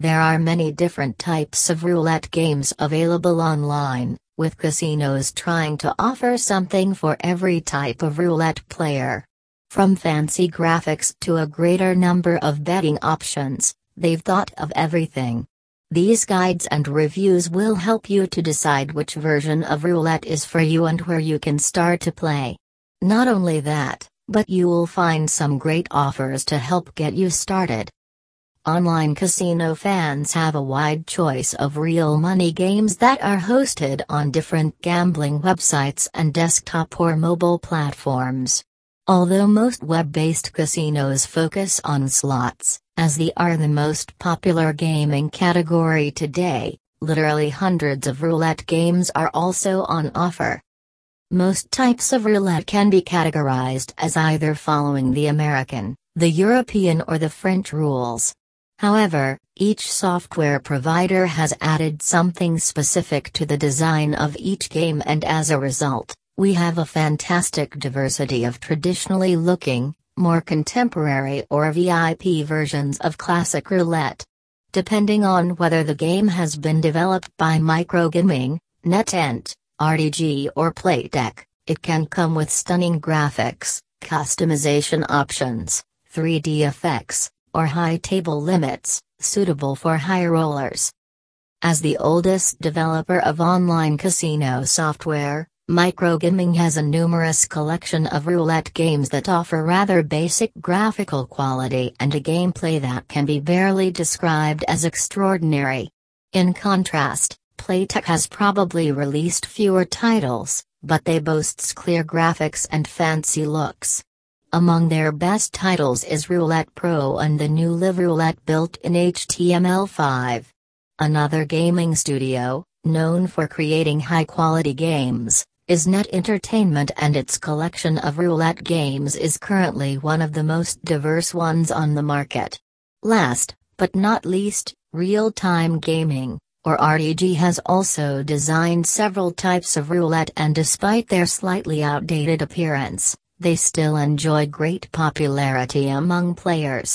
There are many different types of roulette games available online, with casinos trying to offer something for every type of roulette player. From fancy graphics to a greater number of betting options, they've thought of everything. These guides and reviews will help you to decide which version of roulette is for you and where you can start to play. Not only that, but you will find some great offers to help get you started. Online casino fans have a wide choice of real money games that are hosted on different gambling websites and desktop or mobile platforms. Although most web based casinos focus on slots, as they are the most popular gaming category today, literally hundreds of roulette games are also on offer. Most types of roulette can be categorized as either following the American, the European, or the French rules. However, each software provider has added something specific to the design of each game, and as a result, we have a fantastic diversity of traditionally looking, more contemporary or VIP versions of classic roulette. Depending on whether the game has been developed by Microgaming, NetEnt, RTG, or Playtech, it can come with stunning graphics, customization options, 3D effects, or high table limits, suitable for high rollers. As the oldest developer of online casino software, Microgaming has a numerous collection of roulette games that offer rather basic graphical quality and a gameplay that can be barely described as extraordinary. In contrast, Playtech has probably released fewer titles, but they boasts clear graphics and fancy looks. Among their best titles is Roulette Pro and the new Live Roulette built in HTML5. Another gaming studio, known for creating high quality games, is Net Entertainment and its collection of roulette games is currently one of the most diverse ones on the market. Last, but not least, Real Time Gaming, or RTG has also designed several types of roulette and despite their slightly outdated appearance, they still enjoy great popularity among players.